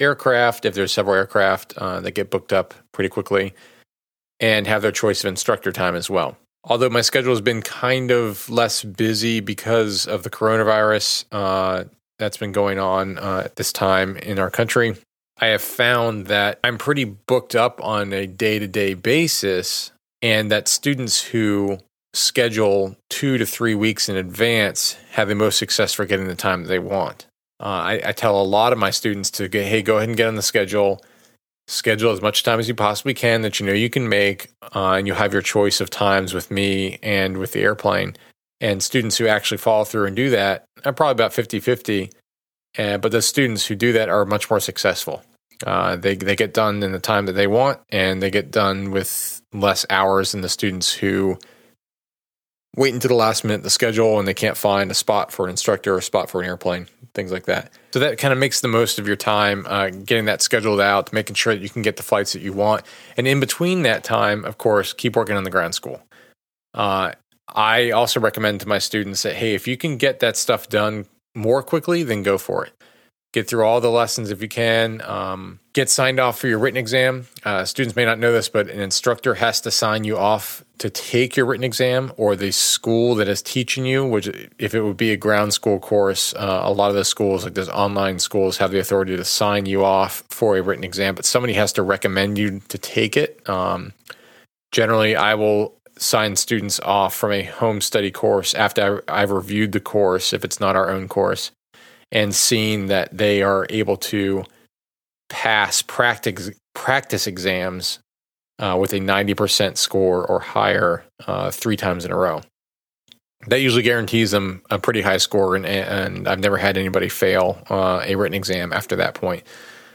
aircraft if there's several aircraft uh, that get booked up pretty quickly, and have their choice of instructor time as well. Although my schedule has been kind of less busy because of the coronavirus uh, that's been going on uh, at this time in our country, I have found that I'm pretty booked up on a day to day basis, and that students who schedule two to three weeks in advance have the most success for getting the time that they want. Uh, I, I, tell a lot of my students to get, hey, go ahead and get on the schedule, schedule as much time as you possibly can that you know you can make, uh, and you have your choice of times with me and with the airplane. And students who actually follow through and do that are probably about 50 50. Uh, but the students who do that are much more successful. Uh, they, they get done in the time that they want, and they get done with less hours than the students who wait until the last minute the schedule and they can't find a spot for an instructor or a spot for an airplane, things like that. So that kind of makes the most of your time uh, getting that scheduled out, making sure that you can get the flights that you want. And in between that time, of course, keep working on the ground school. Uh, I also recommend to my students that, hey, if you can get that stuff done more quickly, then go for it get through all the lessons if you can. Um, get signed off for your written exam. Uh, students may not know this, but an instructor has to sign you off to take your written exam, or the school that is teaching you, which if it would be a ground school course, uh, a lot of the schools, like those online schools, have the authority to sign you off for a written exam, but somebody has to recommend you to take it. Um, generally, I will sign students off from a home study course after I've reviewed the course, if it's not our own course and seeing that they are able to pass practice practice exams uh, with a 90% score or higher uh, three times in a row. That usually guarantees them a pretty high score, and, and I've never had anybody fail uh, a written exam after that point.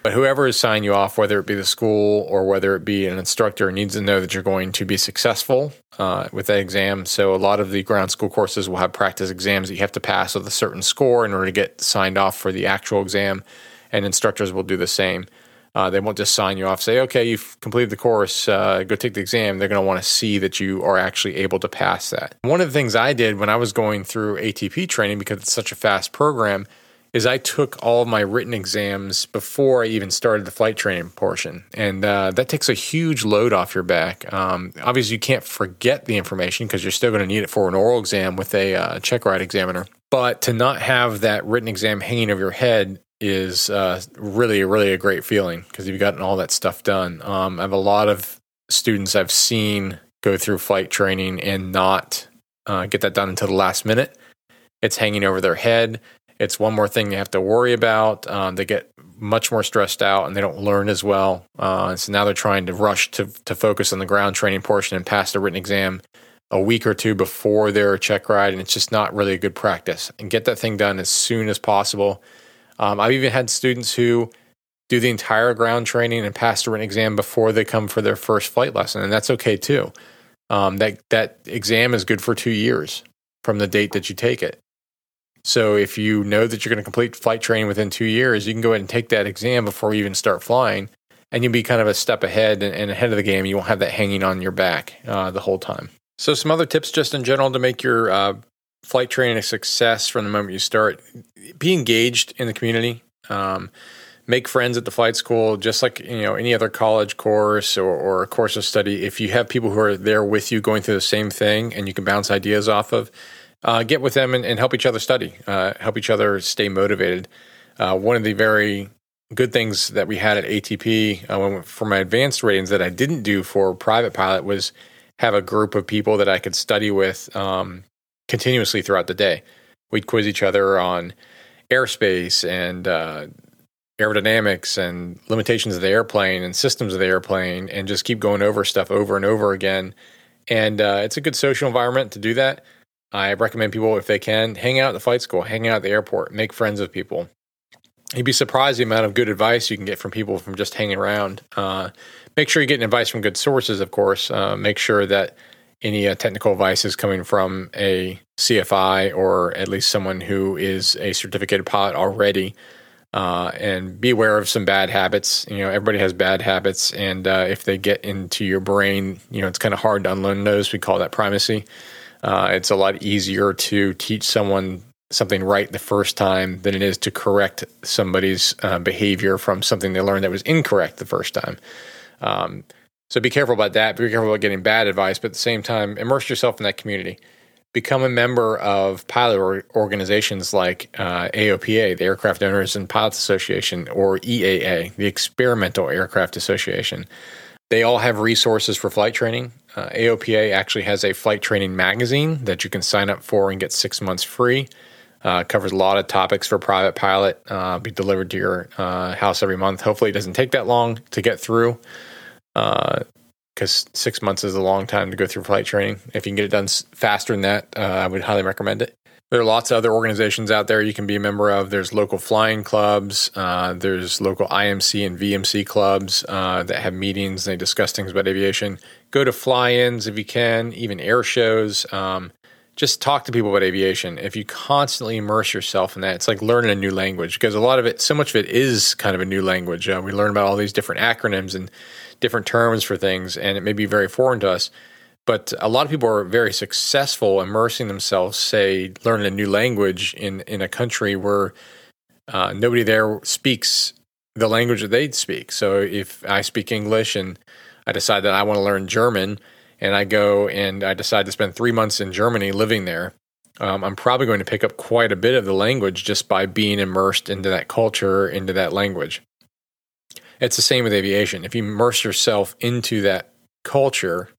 But whoever is signing you off, whether it be the school or whether it be an instructor, needs to know that you're going to be successful uh, with that exam. So a lot of the ground school courses will have practice exams that you have to pass with a certain score in order to get signed off for the actual exam, and instructors will do the same. Uh, they won't just sign you off, say, okay, you've completed the course, uh, go take the exam. They're going to want to see that you are actually able to pass that. One of the things I did when I was going through ATP training, because it's such a fast program, is I took all of my written exams before I even started the flight training portion. And uh, that takes a huge load off your back. Um, obviously, you can't forget the information because you're still going to need it for an oral exam with a uh, check ride examiner. But to not have that written exam hanging over your head is uh, really, really a great feeling because you've gotten all that stuff done. Um, I have a lot of students I've seen go through flight training and not uh, get that done until the last minute. It's hanging over their head it's one more thing they have to worry about. Um, they get much more stressed out and they don't learn as well. Uh, so now they're trying to rush to, to focus on the ground training portion and pass the written exam a week or two before their check ride. And it's just not really a good practice. And get that thing done as soon as possible. Um, I've even had students who do the entire ground training and pass the written exam before they come for their first flight lesson. And that's okay too. Um, that, that exam is good for two years from the date that you take it. So if you know that you're going to complete flight training within two years, you can go ahead and take that exam before you even start flying, and you'll be kind of a step ahead and, ahead of the game. You won't have that hanging on your back uh, the whole time. So some other tips, just in general, to make your uh, flight training a success from the moment you start: be engaged in the community. Um, make friends at the flight school, just like you know any other college course or, or a course of study. If you have people who are there with you, going through the same thing, and you can bounce ideas off of uh, get with them and, and, help each other study, uh, help each other stay motivated. Uh, one of the very good things that we had at ATP uh, for my advanced ratings that I didn't do for private pilot was have a group of people that I could study with um, continuously throughout the day. We'd quiz each other on airspace and uh, aerodynamics and limitations of the airplane and systems of the airplane and just keep going over stuff over and over again. And uh, it's a good social environment to do that. I recommend people, if they can, hang out at the flight school, hang out at the airport, make friends with people. You'd be surprised the amount of good advice you can get from people from just hanging around. Uh, make sure you're getting advice from good sources, of course. Uh, make sure that any uh, technical advice is coming from a CFI or at least someone who is a certificated pilot already. Uh, and be aware of some bad habits. You know, everybody has bad habits, and uh, if they get into your brain, you know, it's kind of hard to unlearn those. We call that primacy. Uh, it's a lot easier to teach someone something right the first time than it is to correct somebody's uh, behavior from something they learned that was incorrect the first time. Um, so be careful about that. Be careful about getting bad advice, but at the same time, immerse yourself in that community. Become a member of pilot organizations like uh, AOPA, the Aircraft Owners and Pilots Association, or EAA, the Experimental Aircraft Association. They all have resources for flight training. Uh, AOPA actually has a flight training magazine that you can sign up for and get six months free. Uh, covers a lot of topics for private pilot. Uh, be delivered to your uh, house every month. Hopefully, it doesn't take that long to get through. Because uh, six months is a long time to go through flight training. If you can get it done faster than that, uh, I would highly recommend it. There are lots of other organizations out there you can be a member of. There's local flying clubs. Uh, there's local IMC and VMC clubs uh, that have meetings and they discuss things about aviation. Go to fly-ins if you can, even air shows. Um, just talk to people about aviation. If you constantly immerse yourself in that, it's like learning a new language because a lot of it, so much of it is kind of a new language. Uh, we learn about all these different acronyms and different terms for things, and it may be very foreign to us. But a lot of people are very successful immersing themselves, say, learning a new language in, in a country where uh, nobody there speaks the language that they speak. So if I speak English and I decide that I want to learn German, and I go and I decide to spend three months in Germany living there, um, I'm probably going to pick up quite a bit of the language just by being immersed into that culture, into that language. It's the same with aviation. If you immerse yourself into that culture,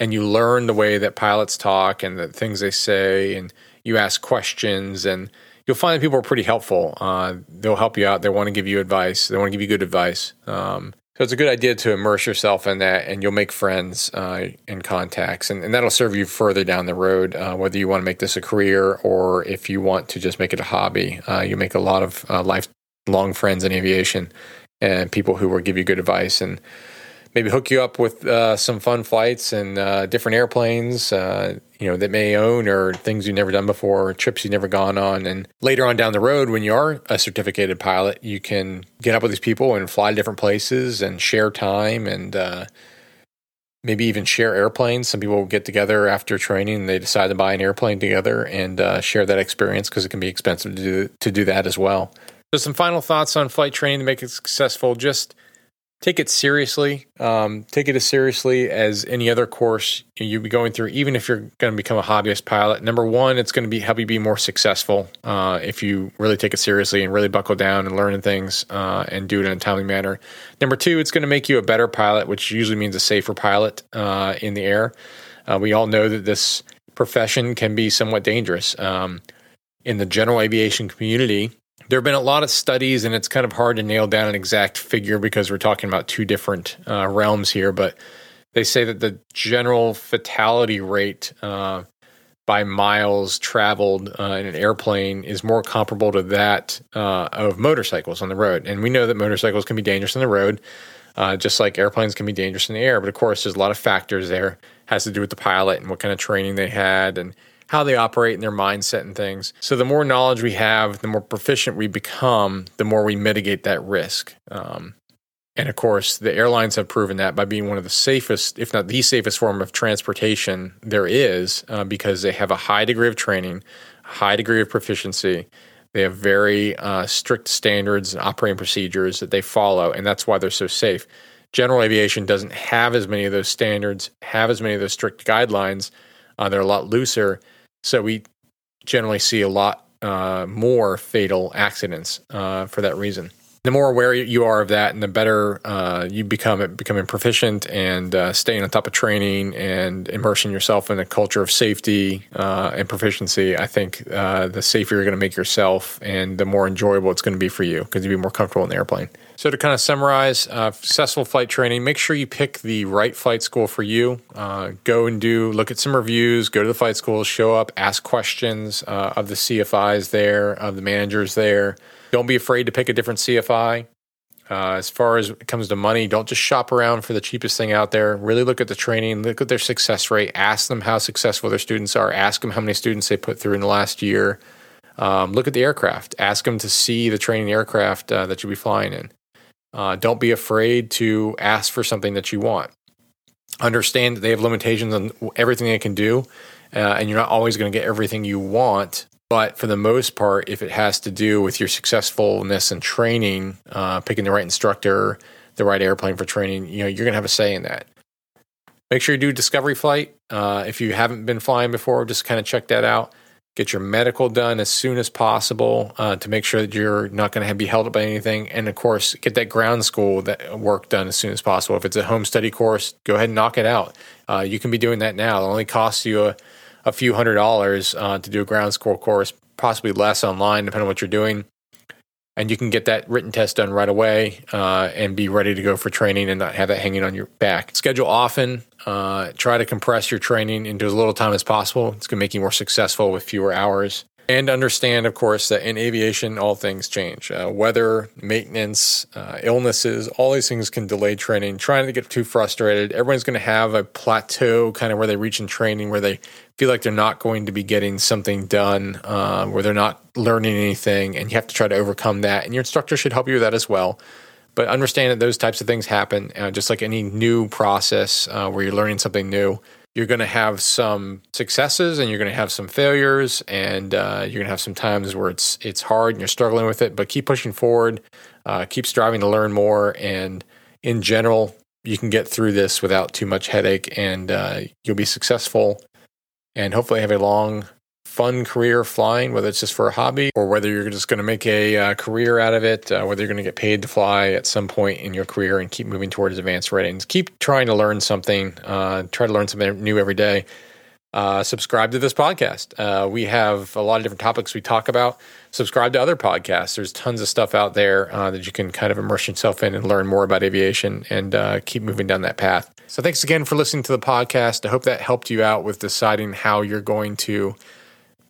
and you learn the way that pilots talk and the things they say, and you ask questions, and you'll find that people are pretty helpful. Uh, they'll help you out. They want to give you advice. They want to give you good advice. Um, so it's a good idea to immerse yourself in that, and you'll make friends uh, and contacts, and, and, that'll serve you further down the road. Uh, whether you want to make this a career or if you want to just make it a hobby, uh, you make a lot of uh, lifelong friends in aviation and people who will give you good advice and maybe hook you up with uh, some fun flights and uh, different airplanes, uh, you know, that may own or things you've never done before, trips you've never gone on. And later on down the road, when you are a certificated pilot, you can get up with these people and fly to different places and share time and uh, maybe even share airplanes. Some people get together after training and they decide to buy an airplane together and uh, share that experience because it can be expensive to do, to do that as well. So, some final thoughts on flight training to make it successful. Just take it seriously. Um, take it as seriously as any other course you'll be going through, even if you're going to become a hobbyist pilot. Number one, it's going to be help you be more successful uh, if you really take it seriously and really buckle down and learn things uh, and do it in a timely manner. Number two, it's going to make you a better pilot, which usually means a safer pilot uh, in the air. Uh, we all know that this profession can be somewhat dangerous. Um, in the general aviation community, there have been a lot of studies, and it's kind of hard to nail down an exact figure because we're talking about two different uh, realms here. But they say that the general fatality rate uh, by miles traveled uh, in an airplane is more comparable to that uh, of motorcycles on the road. And we know that motorcycles can be dangerous on the road, uh, just like airplanes can be dangerous in the air. But of course, there's a lot of factors there. It has to do with the pilot and what kind of training they had and how they operate and their mindset and things. So the more knowledge we have, the more proficient we become, the more we mitigate that risk. Um, and of course, the airlines have proven that by being one of the safest, if not the safest form of transportation there is, uh, because they have a high degree of training, high degree of proficiency. They have very uh, strict standards and operating procedures that they follow, and that's why they're so safe. General aviation doesn't have as many of those standards, have as many of those strict guidelines. Uh, they're a lot looser, so we generally see a lot uh, more fatal accidents uh, for that reason. The more aware you are of that, and the better uh, you become at becoming proficient and uh, staying on top of training and immersing yourself in a culture of safety uh, and proficiency. I think uh, the safer you're going to make yourself, and the more enjoyable it's going to be for you because you'll be more comfortable in the airplane. So, to kind of summarize, uh, successful flight training, make sure you pick the right flight school for you. Uh, go and do, look at some reviews, go to the flight school, show up, ask questions uh, of the CFIs there, of the managers there. Don't be afraid to pick a different CFI. Uh, as far as it comes to money, don't just shop around for the cheapest thing out there. Really look at the training, look at their success rate, ask them how successful their students are, ask them how many students they put through in the last year. Um, look at the aircraft, ask them to see the training aircraft uh, that you'll be flying in. Uh, don't be afraid to ask for something that you want. Understand that they have limitations on everything they can do, uh, and you're not always going to get everything you want. But for the most part, if it has to do with your successfulness and training, uh, picking the right instructor, the right airplane for training, you know you're going to have a say in that. Make sure you do discovery flight. Uh, if you haven't been flying before, just kind of check that out get your medical done as soon as possible uh, to make sure that you're not going to be held up by anything. And of course, get that ground school that work done as soon as possible. If it's a home study course, go ahead and knock it out. Uh, you can be doing that now. It only costs you a, a few hundred dollars uh, to do a ground school course possibly less online, depending on what you're doing. And you can get that written test done right away uh, and be ready to go for training and not have that hanging on your back. Schedule often. Uh, try to compress your training into as little time as possible. It's going to make you more successful with fewer hours. And understand, of course, that in aviation, all things change. Uh, weather, maintenance, uh, illnesses, all these things can delay training. Trying to get too frustrated. Everyone's going to have a plateau kind of where they reach in training where they feel like they're not going to be getting something done, uh, where they're not learning anything, and you have to try to overcome that. And your instructor should help you with that as well. But understand that those types of things happen, uh, just like any new process uh, where you're learning something new you're going to have some successes and you're going to have some failures and uh, you're going to have some times where it's it's hard and you're struggling with it but keep pushing forward uh, keep striving to learn more. And in general you can get through this without too much headache and uh, you'll be successful and hopefully have a long fun career flying, whether it's just for a hobby or whether you're just going to make a uh, career out of it, uh, whether you're going to get paid to fly at some point in your career and keep moving towards advanced ratings. Keep trying to learn something, uh, try to learn something new every day. Uh, subscribe to this podcast. Uh, we have a lot of different topics we talk about. Subscribe to other podcasts. There's tons of stuff out there uh, that you can kind of immerse yourself in and learn more about aviation and keep moving down that path. So, thanks again for listening to the podcast. I hope that helped you out with deciding how you're going to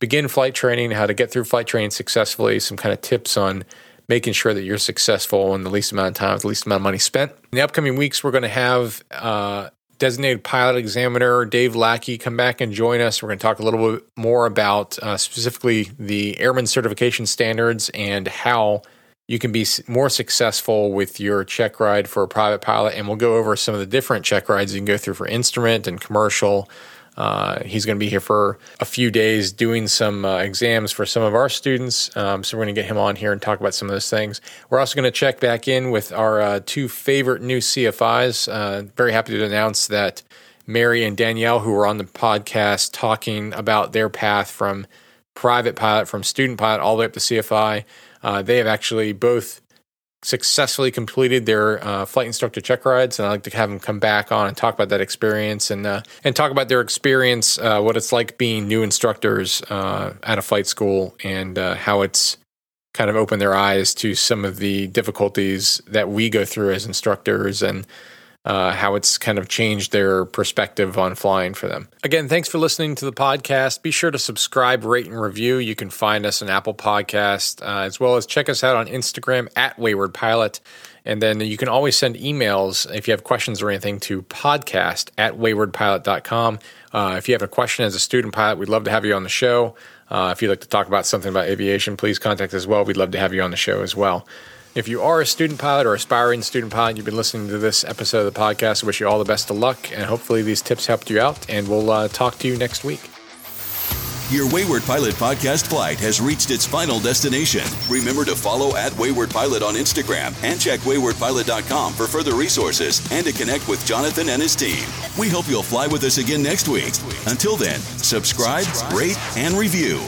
begin flight training, how to get through flight training successfully, some kind of tips on making sure that you're successful in the least amount of time with the least amount of money spent. In the upcoming weeks, we're going to have uh, designated pilot examiner Dave Lackey come back and join us. We're going to talk a little bit more about uh, specifically the airman certification standards and how you can be more successful with your check ride for a private pilot. And we'll go over some of the different check rides you can go through for instrument and commercial uh, he's going to be here for a few days doing some uh, exams for some of our students. Um, so we're going to get him on here and talk about some of those things. We're also going to check back in with our uh, two favorite new CFIs. Uh, very happy to announce that Mary and Danielle, who were on the podcast talking about their path from private pilot, from student pilot, all the way up to CFI, uh, they have actually both successfully completed their uh, flight instructor check rides, and I'd like to have them come back on and talk about that experience and uh, and talk about their experience, uh, what it's like being new instructors uh, at a flight school, and uh, how it's kind of opened their eyes to some of the difficulties that we go through as instructors and uh, how it's kind of changed their perspective on flying for them. Again, thanks for listening to the podcast. Be sure to subscribe, rate, and review. You can find us on Apple Podcast, uh, as well as check us out on Instagram at Wayward Pilot. And then you can always send emails if you have questions or anything to podcast at waywardpilot.com. Uh, if you have a question as a student pilot, we'd love to have you on the show. Uh, if you'd like to talk about something about aviation, please contact us as well. We'd love to have you on the show as well. If you are a student pilot or aspiring student pilot, you've been listening to this episode of the podcast, I wish you all the best of luck, and hopefully these tips helped you out. And we'll uh, talk to you next week. Your Wayward Pilot podcast flight has reached its final destination. Remember to follow at Wayward Pilot on Instagram and check waywardpilot.com for further resources and to connect with Jonathan and his team. We hope you'll fly with us again next week. Until then, subscribe, rate, and review.